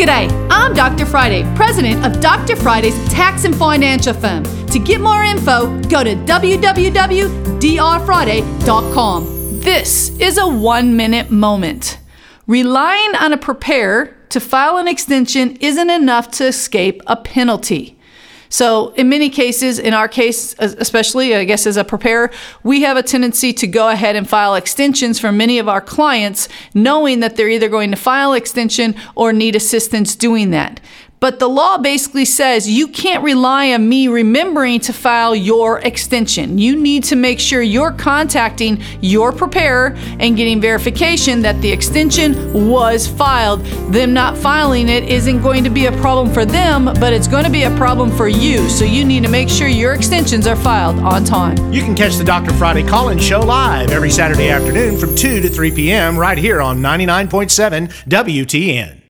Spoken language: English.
G'day, I'm Dr. Friday, president of Dr. Friday's tax and financial firm. To get more info, go to www.drfriday.com. This is a one minute moment. Relying on a preparer to file an extension isn't enough to escape a penalty. So, in many cases, in our case, especially, I guess, as a preparer, we have a tendency to go ahead and file extensions for many of our clients, knowing that they're either going to file extension or need assistance doing that. But the law basically says you can't rely on me remembering to file your extension. You need to make sure you're contacting your preparer and getting verification that the extension was filed. Them not filing it isn't going to be a problem for them, but it's going to be a problem for you. So you need to make sure your extensions are filed on time. You can catch the Dr. Friday call in show live every Saturday afternoon from 2 to 3 p.m. right here on 99.7 WTN.